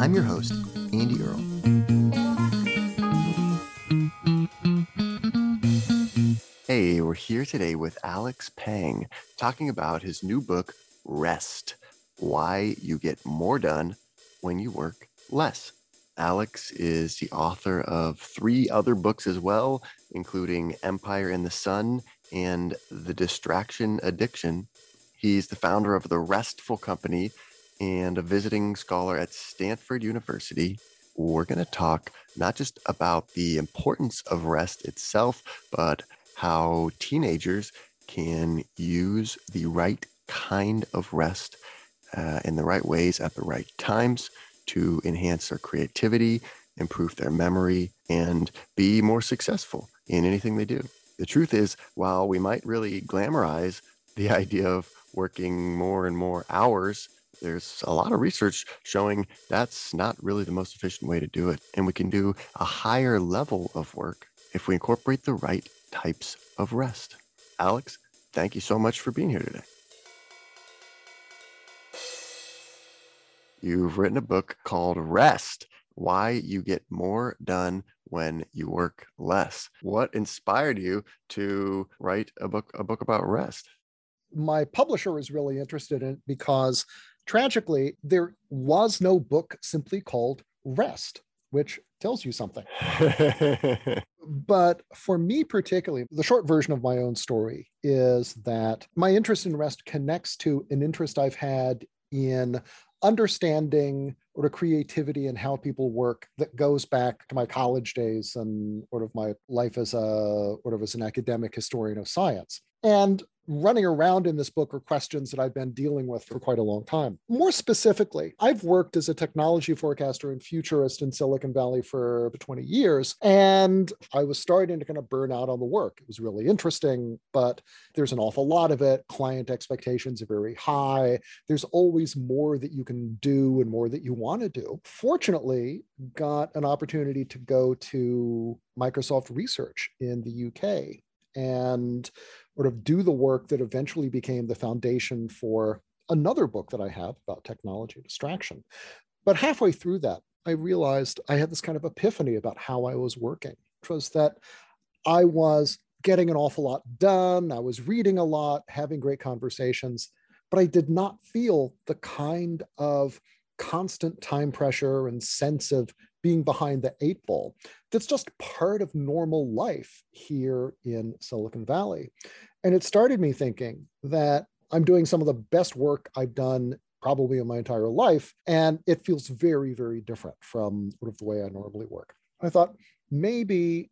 I'm your host, Andy Earle. Hey, we're here today with Alex Pang talking about his new book, Rest Why You Get More Done When You Work Less. Alex is the author of three other books as well, including Empire and the Sun and The Distraction Addiction. He's the founder of the Restful Company and a visiting scholar at Stanford University. We're going to talk not just about the importance of rest itself, but how teenagers can use the right kind of rest uh, in the right ways at the right times to enhance their creativity, improve their memory, and be more successful in anything they do. The truth is, while we might really glamorize the idea of working more and more hours, there's a lot of research showing that's not really the most efficient way to do it. And we can do a higher level of work if we incorporate the right types of rest. Alex, thank you so much for being here today. You've written a book called Rest Why You Get More Done When You Work Less. What inspired you to write a book, a book about rest? My publisher was really interested in it because tragically, there was no book simply called Rest, which tells you something. but for me, particularly, the short version of my own story is that my interest in rest connects to an interest I've had in understanding sort of creativity and how people work that goes back to my college days and sort of my life as a sort of as an academic historian of science. And running around in this book are questions that I've been dealing with for quite a long time. More specifically, I've worked as a technology forecaster and futurist in Silicon Valley for 20 years, and I was starting to kind of burn out on the work. It was really interesting, but there's an awful lot of it. Client expectations are very high. There's always more that you can do and more that you want to do. Fortunately, got an opportunity to go to Microsoft Research in the UK and sort of do the work that eventually became the foundation for another book that I have about technology distraction. But halfway through that, I realized I had this kind of epiphany about how I was working, which was that I was getting an awful lot done. I was reading a lot, having great conversations, but I did not feel the kind of constant time pressure and sense of being behind the eight ball that's just part of normal life here in Silicon Valley. And it started me thinking that I'm doing some of the best work I've done probably in my entire life. And it feels very, very different from sort of the way I normally work. I thought maybe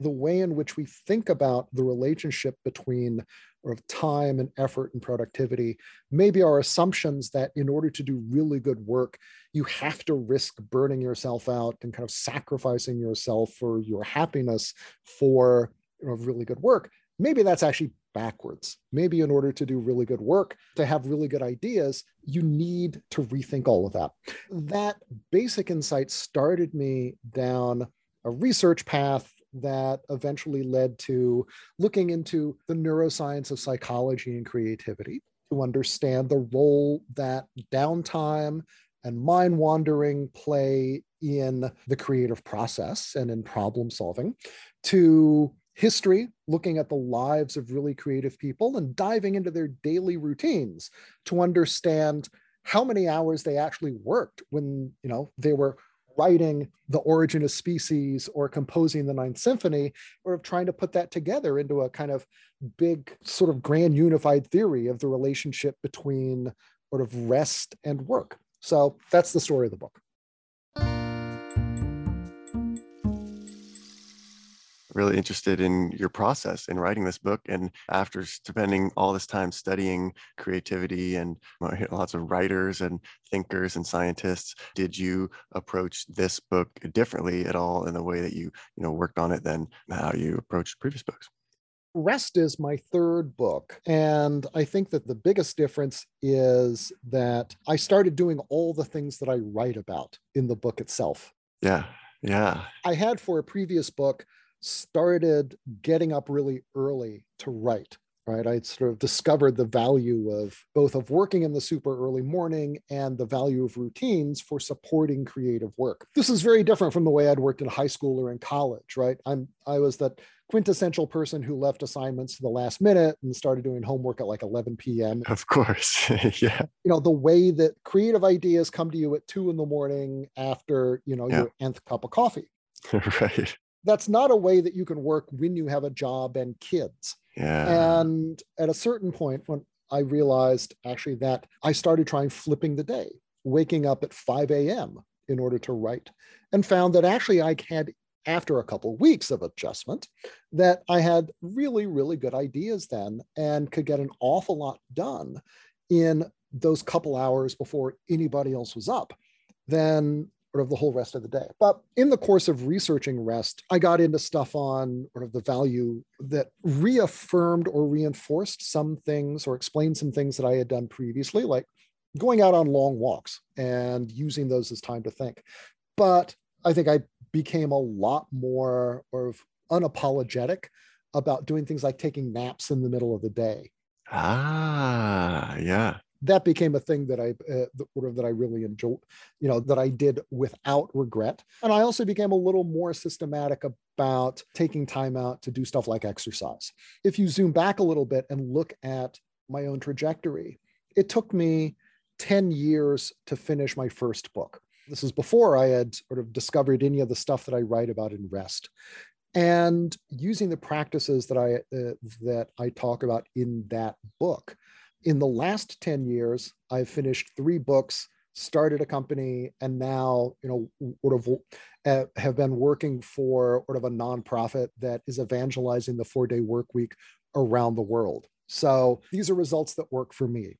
the way in which we think about the relationship between of time and effort and productivity maybe our assumptions that in order to do really good work you have to risk burning yourself out and kind of sacrificing yourself for your happiness for you know, really good work. Maybe that's actually backwards. Maybe in order to do really good work to have really good ideas you need to rethink all of that. That basic insight started me down a research path that eventually led to looking into the neuroscience of psychology and creativity to understand the role that downtime and mind wandering play in the creative process and in problem solving, to history, looking at the lives of really creative people and diving into their daily routines to understand how many hours they actually worked when you know they were writing the origin of species or composing the ninth symphony or of trying to put that together into a kind of big sort of grand unified theory of the relationship between sort of rest and work. So that's the story of the book really interested in your process in writing this book. And after spending all this time studying creativity and uh, lots of writers and thinkers and scientists, did you approach this book differently at all in the way that you, you know, worked on it than how you approached previous books? Rest is my third book. And I think that the biggest difference is that I started doing all the things that I write about in the book itself. Yeah. Yeah. I had for a previous book started getting up really early to write right i sort of discovered the value of both of working in the super early morning and the value of routines for supporting creative work this is very different from the way i'd worked in high school or in college right i'm i was that quintessential person who left assignments to the last minute and started doing homework at like 11 p.m. Of course. yeah. You know, the way that creative ideas come to you at two in the morning after, you know, yeah. your nth cup of coffee. right. That's not a way that you can work when you have a job and kids. Yeah. And at a certain point, when I realized actually that I started trying flipping the day, waking up at 5 a.m. in order to write, and found that actually I had after a couple of weeks of adjustment that I had really, really good ideas then and could get an awful lot done in those couple hours before anybody else was up than sort of the whole rest of the day. But in the course of researching rest, I got into stuff on sort of the value that reaffirmed or reinforced some things or explained some things that I had done previously, like going out on long walks and using those as time to think. But I think I became a lot more of unapologetic about doing things like taking naps in the middle of the day. Ah, yeah. That became a thing that I uh, that I really enjoyed, you know, that I did without regret. And I also became a little more systematic about taking time out to do stuff like exercise. If you zoom back a little bit and look at my own trajectory, it took me 10 years to finish my first book. This is before I had sort of discovered any of the stuff that I write about in rest. And using the practices that I uh, that I talk about in that book. In the last 10 years, I've finished three books, started a company, and now, you know, sort of uh, have been working for sort of a nonprofit that is evangelizing the four-day work week around the world. So these are results that work for me.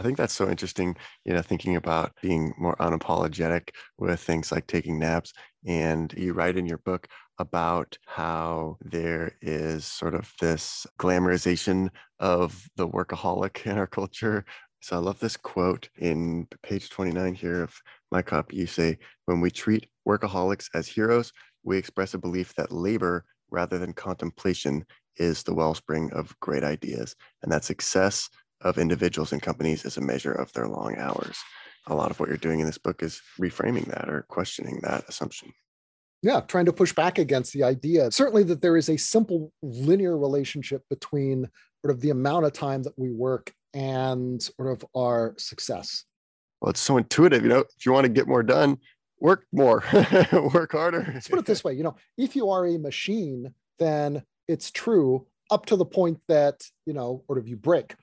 I think that's so interesting, you know, thinking about being more unapologetic with things like taking naps. And you write in your book about how there is sort of this glamorization of the workaholic in our culture. So I love this quote in page 29 here of my copy. You say, When we treat workaholics as heroes, we express a belief that labor rather than contemplation is the wellspring of great ideas, and that success of individuals and companies is a measure of their long hours. A lot of what you're doing in this book is reframing that or questioning that assumption. Yeah, trying to push back against the idea, certainly that there is a simple linear relationship between sort of the amount of time that we work and sort of our success. Well, it's so intuitive. You know, if you want to get more done, work more, work harder. Let's put it this way you know, if you are a machine, then it's true up to the point that, you know, sort of you break.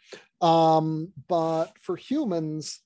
Um, but for humans,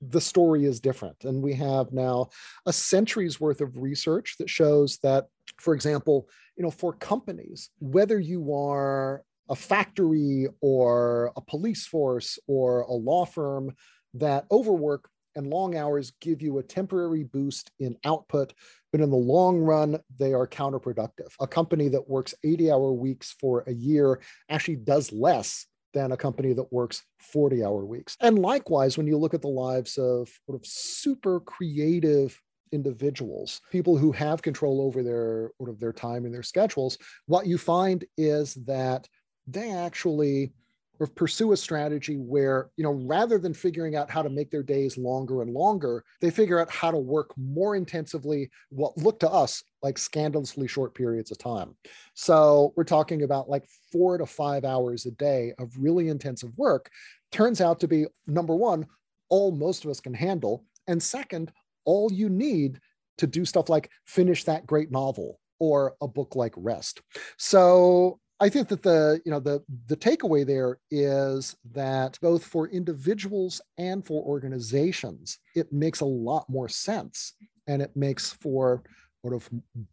the story is different. And we have now a century's worth of research that shows that, for example, you know, for companies, whether you are a factory or a police force or a law firm, that overwork and long hours give you a temporary boost in output, but in the long run, they are counterproductive. A company that works 80 hour weeks for a year actually does less than a company that works 40 hour weeks. And likewise, when you look at the lives of sort of super creative individuals, people who have control over their sort of their time and their schedules, what you find is that they actually or pursue a strategy where, you know, rather than figuring out how to make their days longer and longer, they figure out how to work more intensively, what look to us like scandalously short periods of time. So we're talking about like four to five hours a day of really intensive work. Turns out to be number one, all most of us can handle. And second, all you need to do stuff like finish that great novel or a book like Rest. So I think that the you know the the takeaway there is that both for individuals and for organizations, it makes a lot more sense. And it makes for sort of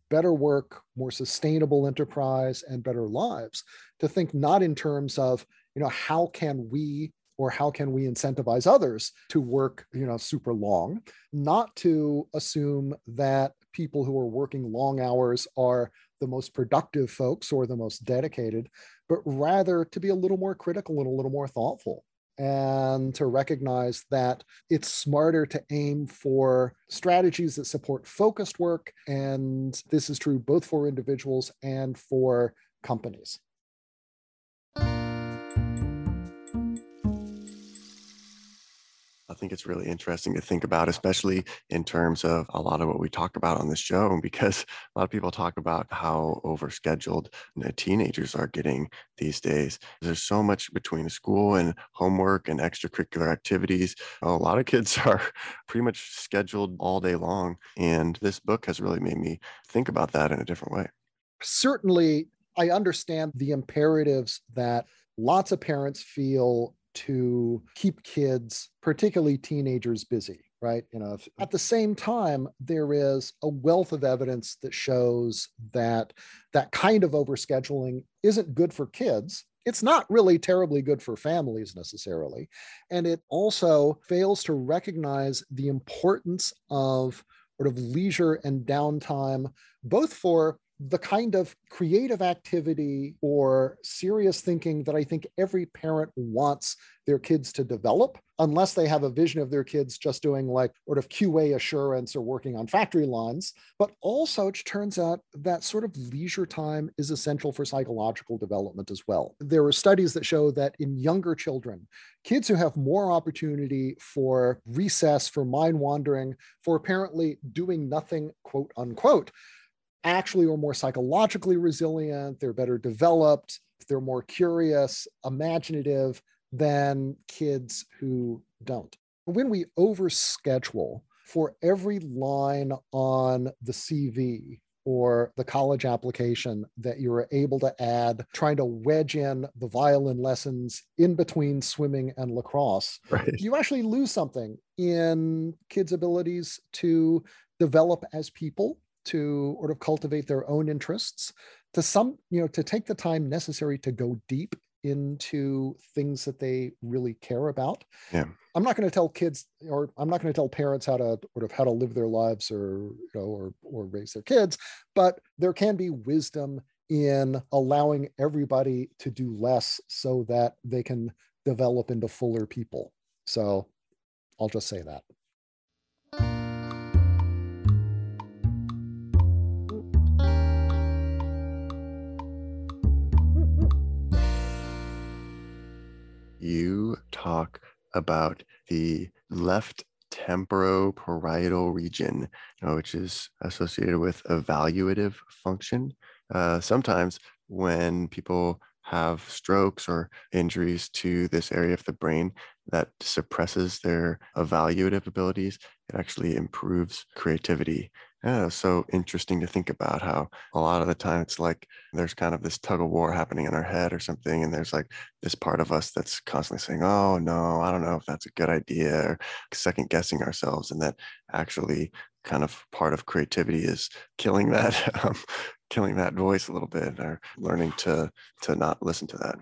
better work, more sustainable enterprise, and better lives to think not in terms of, you know, how can we or how can we incentivize others to work you know super long not to assume that people who are working long hours are the most productive folks or the most dedicated but rather to be a little more critical and a little more thoughtful and to recognize that it's smarter to aim for strategies that support focused work. And this is true both for individuals and for companies. I think it's really interesting to think about, especially in terms of a lot of what we talk about on this show, because a lot of people talk about how overscheduled teenagers are getting these days. There's so much between school and homework and extracurricular activities. A lot of kids are pretty much scheduled all day long. And this book has really made me think about that in a different way. Certainly, I understand the imperatives that lots of parents feel to keep kids, particularly teenagers, busy, right? You know, at the same time, there is a wealth of evidence that shows that that kind of overscheduling isn't good for kids. It's not really terribly good for families necessarily. And it also fails to recognize the importance of sort of leisure and downtime, both for the kind of creative activity or serious thinking that I think every parent wants their kids to develop, unless they have a vision of their kids just doing like sort of QA assurance or working on factory lines. But also, it turns out that sort of leisure time is essential for psychological development as well. There are studies that show that in younger children, kids who have more opportunity for recess, for mind wandering, for apparently doing nothing, quote unquote, actually are more psychologically resilient, they're better developed, they're more curious, imaginative than kids who don't. When we overschedule for every line on the CV or the college application that you're able to add, trying to wedge in the violin lessons in between swimming and lacrosse, right. you actually lose something in kids' abilities to develop as people to sort of cultivate their own interests to some you know to take the time necessary to go deep into things that they really care about. Yeah. I'm not going to tell kids or i'm not going to tell parents how to sort of how to live their lives or you know or or raise their kids but there can be wisdom in allowing everybody to do less so that they can develop into fuller people. So i'll just say that about the left temporoparietal region, uh, which is associated with evaluative function. Uh, sometimes when people have strokes or injuries to this area of the brain that suppresses their evaluative abilities, it actually improves creativity yeah, so interesting to think about how a lot of the time it's like there's kind of this tug of war happening in our head or something. And there's like this part of us that's constantly saying, oh, no, I don't know if that's a good idea or second guessing ourselves. And that actually kind of part of creativity is killing that, um, killing that voice a little bit or learning to, to not listen to that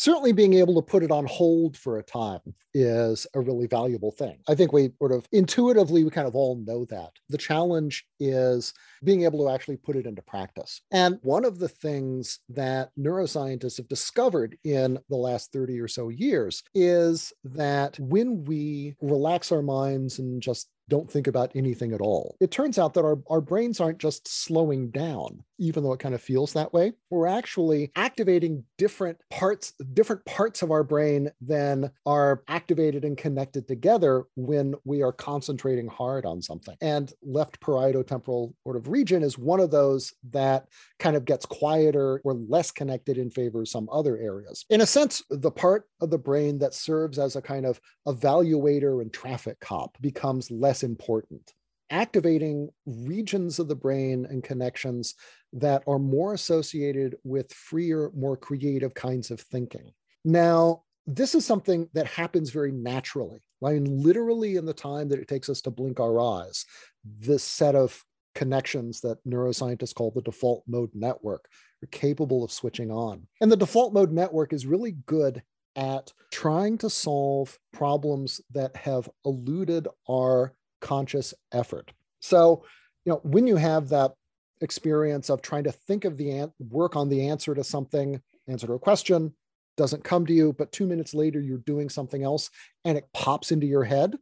certainly being able to put it on hold for a time is a really valuable thing. I think we sort of intuitively, we kind of all know that. The challenge is being able to actually put it into practice. And one of the things that neuroscientists have discovered in the last 30 or so years is that when we relax our minds and just don't think about anything at all. It turns out that our, our brains aren't just slowing down, even though it kind of feels that way. We're actually activating different parts, different parts of our brain than are activated and connected together when we are concentrating hard on something. And left parieto-temporal sort of region is one of those that kind of gets quieter or less connected in favor of some other areas. In a sense, the part of the brain that serves as a kind of evaluator and traffic cop becomes less important. Activating regions of the brain and connections that are more associated with freer, more creative kinds of thinking. Now, this is something that happens very naturally I mean, literally in the time that it takes us to blink our eyes, this set of connections that neuroscientists call the default mode network are capable of switching on. And the default mode network is really good at trying to solve problems that have eluded our conscious effort. So, you know, when you have that experience of trying to think of the an- work on the answer to something, answer to a question, doesn't come to you, but two minutes later you're doing something else and it pops into your head.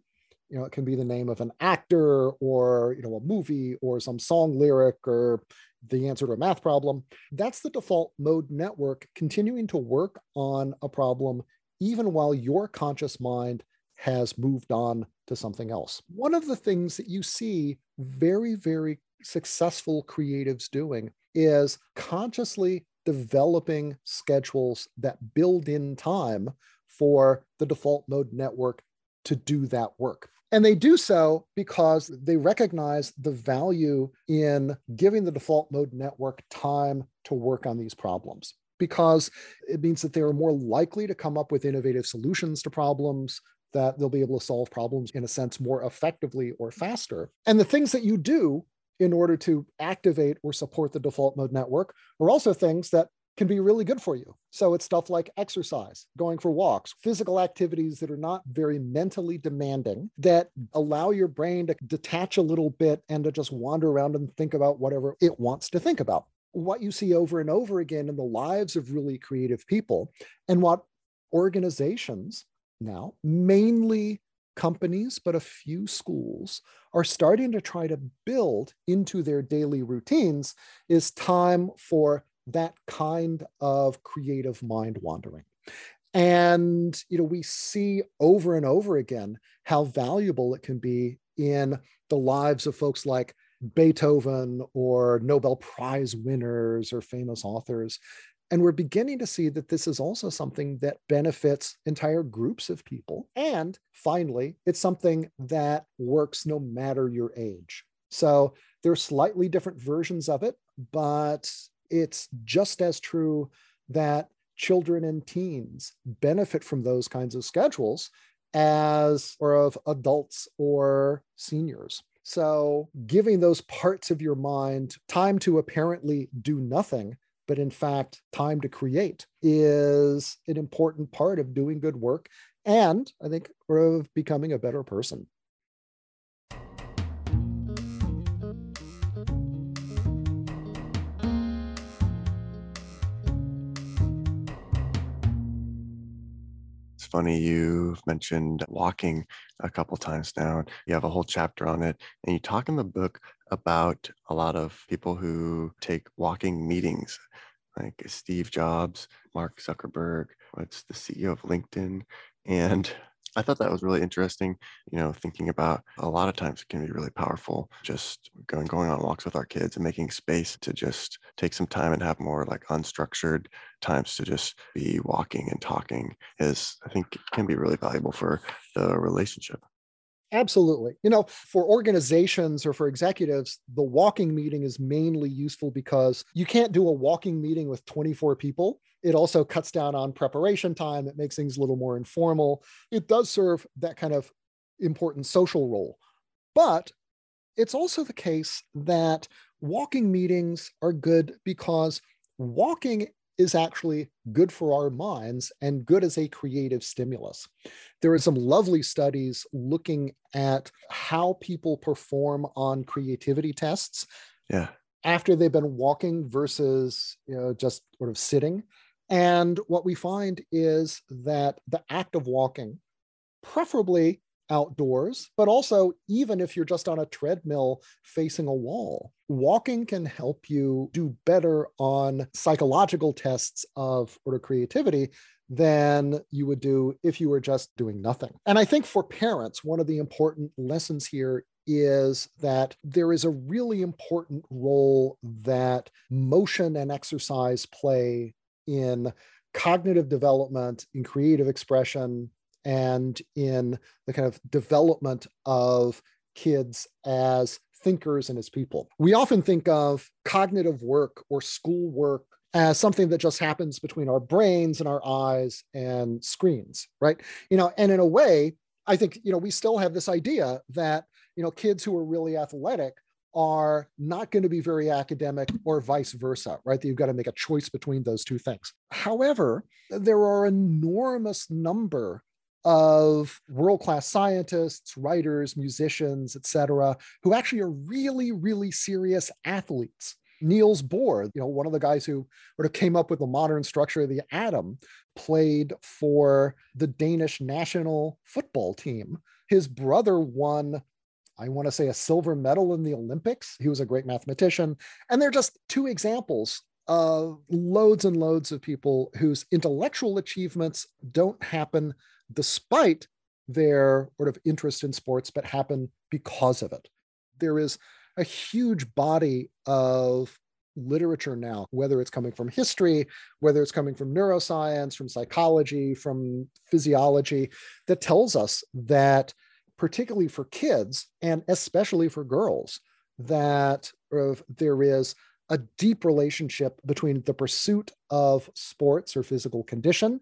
You know, it can be the name of an actor or, you know, a movie or some song lyric or the answer to a math problem. That's the default mode network continuing to work on a problem even while your conscious mind has moved on to something else. One of the things that you see very, very successful creatives doing is consciously developing schedules that build in time for the default mode network to do that work. And they do so because they recognize the value in giving the default mode network time to work on these problems because it means that they are more likely to come up with innovative solutions to problems that they'll be able to solve problems in a sense more effectively or faster. And the things that you do in order to activate or support the default mode network are also things that can be really good for you. So it's stuff like exercise, going for walks, physical activities that are not very mentally demanding, that allow your brain to detach a little bit and to just wander around and think about whatever it wants to think about. What you see over and over again in the lives of really creative people, and what organizations now, mainly companies, but a few schools are starting to try to build into their daily routines is time for that kind of creative mind wandering. And you know, we see over and over again how valuable it can be in the lives of folks like Beethoven or Nobel Prize winners or famous authors. And we're beginning to see that this is also something that benefits entire groups of people. And finally, it's something that works no matter your age. So there are slightly different versions of it, but it's just as true that children and teens benefit from those kinds of schedules as or of adults or seniors. So, giving those parts of your mind time to apparently do nothing, but in fact, time to create is an important part of doing good work and I think of becoming a better person. Funny you've mentioned walking a couple times now. You have a whole chapter on it, and you talk in the book about a lot of people who take walking meetings, like Steve Jobs, Mark Zuckerberg, what's the CEO of LinkedIn, and I thought that was really interesting. You know, thinking about a lot of times it can be really powerful just going going on walks with our kids and making space to just take some time and have more like unstructured times to just be walking and talking is I think can be really valuable for the relationship. Absolutely. You know, for organizations or for executives, the walking meeting is mainly useful because you can't do a walking meeting with 24 people. It also cuts down on preparation time. It makes things a little more informal. It does serve that kind of important social role. But it's also the case that walking meetings are good because walking is actually good for our minds and good as a creative stimulus. There are some lovely studies looking at how people perform on creativity tests. Yeah. After they've been walking versus you know, just sort of sitting. And what we find is that the act of walking, preferably outdoors, but also even if you're just on a treadmill facing a wall. Walking can help you do better on psychological tests of order creativity than you would do if you were just doing nothing. And I think for parents, one of the important lessons here is that there is a really important role that motion and exercise play in cognitive development, in creative expression, and in the kind of development of kids as thinkers and as people. We often think of cognitive work or school work as something that just happens between our brains and our eyes and screens, right? You know, and in a way, I think, you know, we still have this idea that, you know, kids who are really athletic are not going to be very academic or vice versa, right? You've got to make a choice between those two things. However, there are enormous number of world-class scientists, writers, musicians, etc., who actually are really, really serious athletes. Niels Bohr, you know, one of the guys who sort of came up with the modern structure of the atom, played for the Danish national football team. His brother won I want to say a silver medal in the Olympics. He was a great mathematician. And they're just two examples of loads and loads of people whose intellectual achievements don't happen despite their sort of interest in sports, but happen because of it. There is a huge body of literature now, whether it's coming from history, whether it's coming from neuroscience, from psychology, from physiology, that tells us that particularly for kids and especially for girls, that uh, there is a deep relationship between the pursuit of sports or physical condition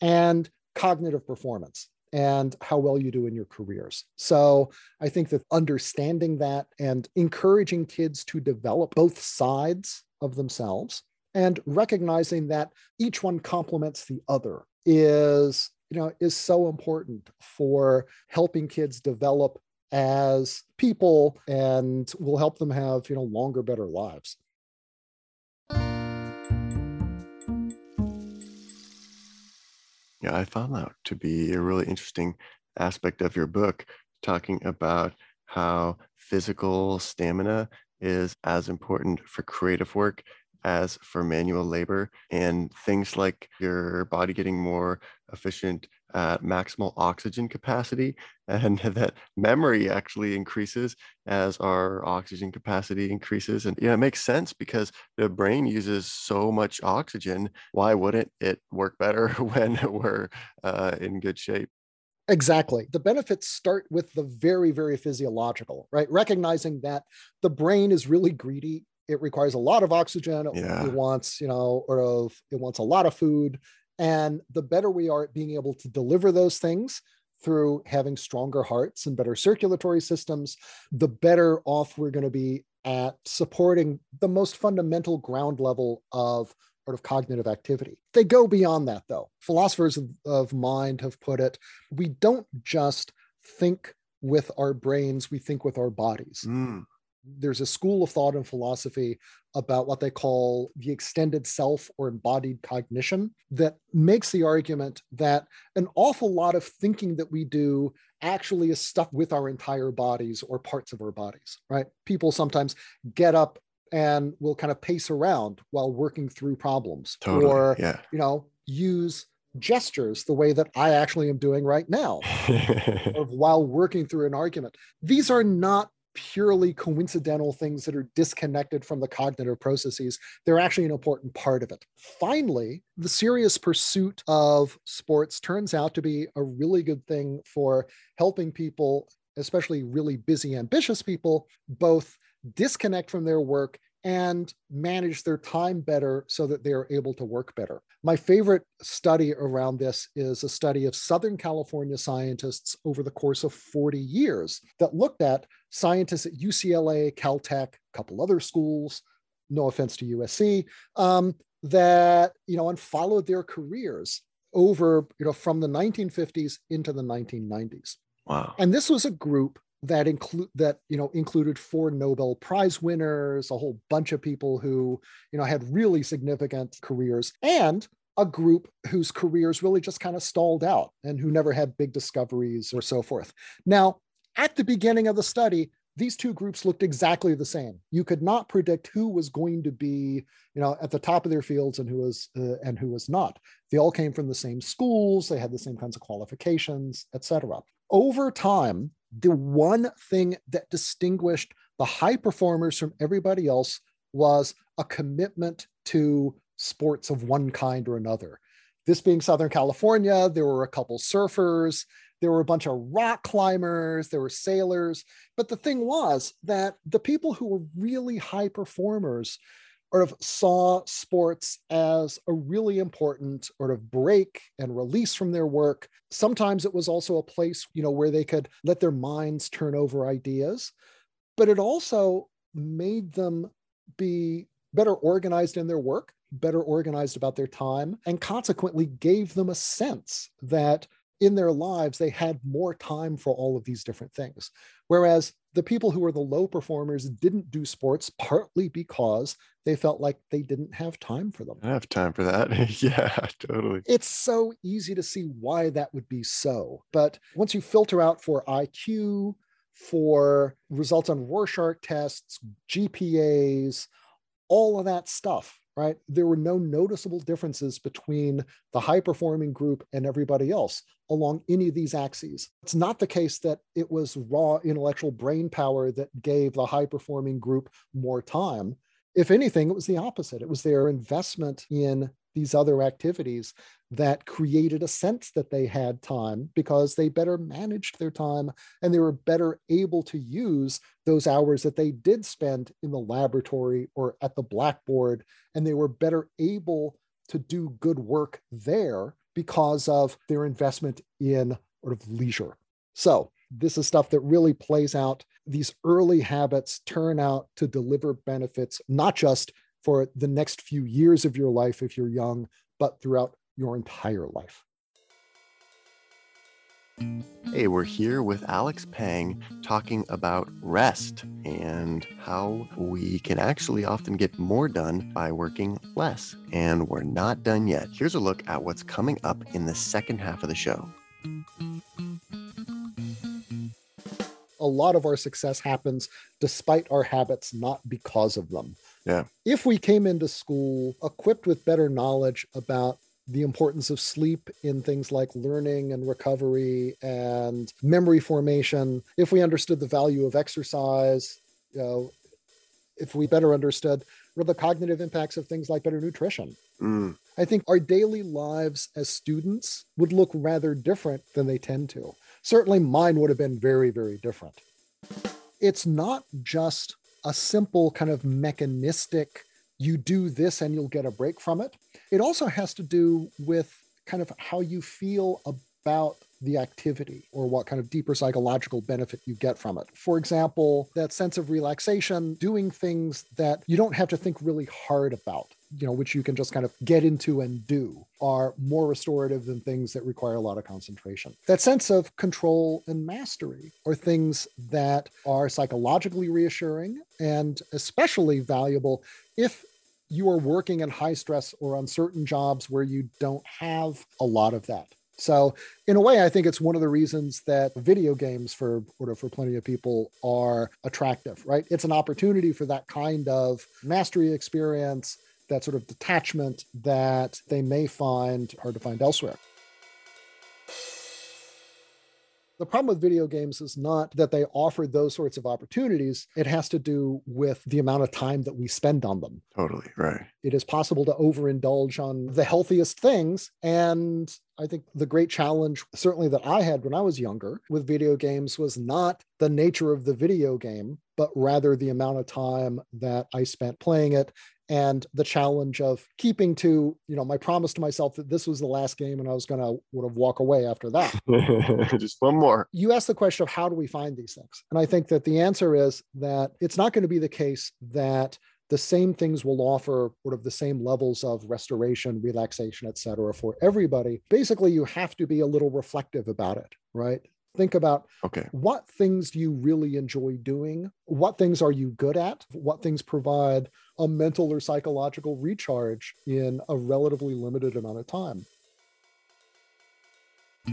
and cognitive performance and how well you do in your careers. So I think that understanding that and encouraging kids to develop both sides of themselves and recognizing that each one complements the other is you know is so important for helping kids develop as people and will help them have you know longer better lives. Yeah i found that to be a really interesting aspect of your book talking about how physical stamina is as important for creative work as for manual labor and things like your body getting more efficient at maximal oxygen capacity and that memory actually increases as our oxygen capacity increases and yeah it makes sense because the brain uses so much oxygen why wouldn't it work better when we're uh, in good shape Exactly. The benefits start with the very, very physiological, right? Recognizing that the brain is really greedy it requires a lot of oxygen. Yeah. It wants, you know, or of it wants a lot of food. And the better we are at being able to deliver those things through having stronger hearts and better circulatory systems, the better off we're going to be at supporting the most fundamental ground level of sort of cognitive activity. They go beyond that, though. Philosophers of, of mind have put it we don't just think with our brains, we think with our bodies. Mm there's a school of thought and philosophy about what they call the extended self or embodied cognition that makes the argument that an awful lot of thinking that we do actually is stuck with our entire bodies or parts of our bodies, right? People sometimes get up and will kind of pace around while working through problems totally, or, yeah. you know, use gestures the way that I actually am doing right now while working through an argument. These are not purely coincidental things that are disconnected from the cognitive processes. They're actually an important part of it. Finally, the serious pursuit of sports turns out to be a really good thing for helping people, especially really busy, ambitious people, both disconnect from their work and manage their time better so that they're able to work better. My favorite study around this is a study of Southern California scientists over the course of 40 years that looked at scientists at UCLA, Caltech, a couple other schools, no offense to USC, um, that, you know, and followed their careers over, you know, from the 1950s into the 1990s. Wow. And this was a group that include that you know included four Nobel Prize winners, a whole bunch of people who you know had really significant careers, and a group whose careers really just kind of stalled out and who never had big discoveries or so forth. Now, at the beginning of the study, these two groups looked exactly the same. You could not predict who was going to be, you know, at the top of their fields and who was uh, and who was not. They all came from the same schools. They had the same kinds of qualifications, etc. Over time, the one thing that distinguished the high performers from everybody else was a commitment to sports of one kind or another. This being Southern California, there were a couple surfers, there were a bunch of rock climbers, there were sailors. But the thing was that the people who were really high performers sort of saw sports as a really important sort of break and release from their work. Sometimes it was also a place, you know, where they could let their minds turn over ideas, but it also made them be better organized in their work, better organized about their time, and consequently gave them a sense that in their lives they had more time for all of these different things. Whereas the people who were the low performers didn't do sports partly because they felt like they didn't have time for them. I have time for that. yeah, totally. It's so easy to see why that would be so. But once you filter out for IQ, for results on Rorschach tests, GPAs, all of that stuff, right? There were no noticeable differences between the high performing group and everybody else along any of these axes. It's not the case that it was raw intellectual brain power that gave the high performing group more time. If anything, it was the opposite. It was their investment in these other activities that created a sense that they had time because they better managed their time and they were better able to use those hours that they did spend in the laboratory or at the blackboard and they were better able to do good work there because of their investment in sort of leisure. So, this is stuff that really plays out. These early habits turn out to deliver benefits, not just for the next few years of your life if you're young, but throughout your entire life. Hey, we're here with Alex Pang talking about rest and how we can actually often get more done by working less. And we're not done yet. Here's a look at what's coming up in the second half of the show. A lot of our success happens despite our habits, not because of them. Yeah. If we came into school equipped with better knowledge about the importance of sleep in things like learning and recovery and memory formation, if we understood the value of exercise, you know, if we better understood the cognitive impacts of things like better nutrition. Mm. I think our daily lives as students would look rather different than they tend to. Certainly, mine would have been very, very different. It's not just a simple kind of mechanistic you do this and you'll get a break from it. It also has to do with kind of how you feel about the activity or what kind of deeper psychological benefit you get from it. For example, that sense of relaxation, doing things that you don't have to think really hard about, you know, which you can just kind of get into and do, are more restorative than things that require a lot of concentration. That sense of control and mastery are things that are psychologically reassuring and especially valuable if you are working in high stress or uncertain jobs where you don't have a lot of that. So, in a way, I think it's one of the reasons that video games for for plenty of people are attractive, right? It's an opportunity for that kind of mastery experience, that sort of detachment that they may find hard to find elsewhere. The problem with video games is not that they offer those sorts of opportunities. It has to do with the amount of time that we spend on them. Totally, right. It is possible to overindulge on the healthiest things. And I think the great challenge, certainly that I had when I was younger with video games, was not the nature of the video game, but rather the amount of time that I spent playing it and the challenge of keeping to you know my promise to myself that this was the last game and i was going to would have walk away after that. Just one more. You asked the question of how do we find these things? And i think that the answer is that it's not going to be the case that the same things will offer sort of the same levels of restoration relaxation et cetera for everybody. Basically you have to be a little reflective about it right think about okay what things do you really enjoy doing what things are you good at what things provide a mental or psychological recharge in a relatively limited amount of time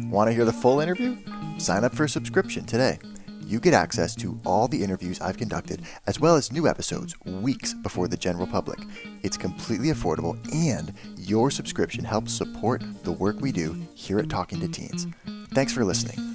want to hear the full interview sign up for a subscription today you get access to all the interviews I've conducted, as well as new episodes weeks before the general public. It's completely affordable, and your subscription helps support the work we do here at Talking to Teens. Thanks for listening.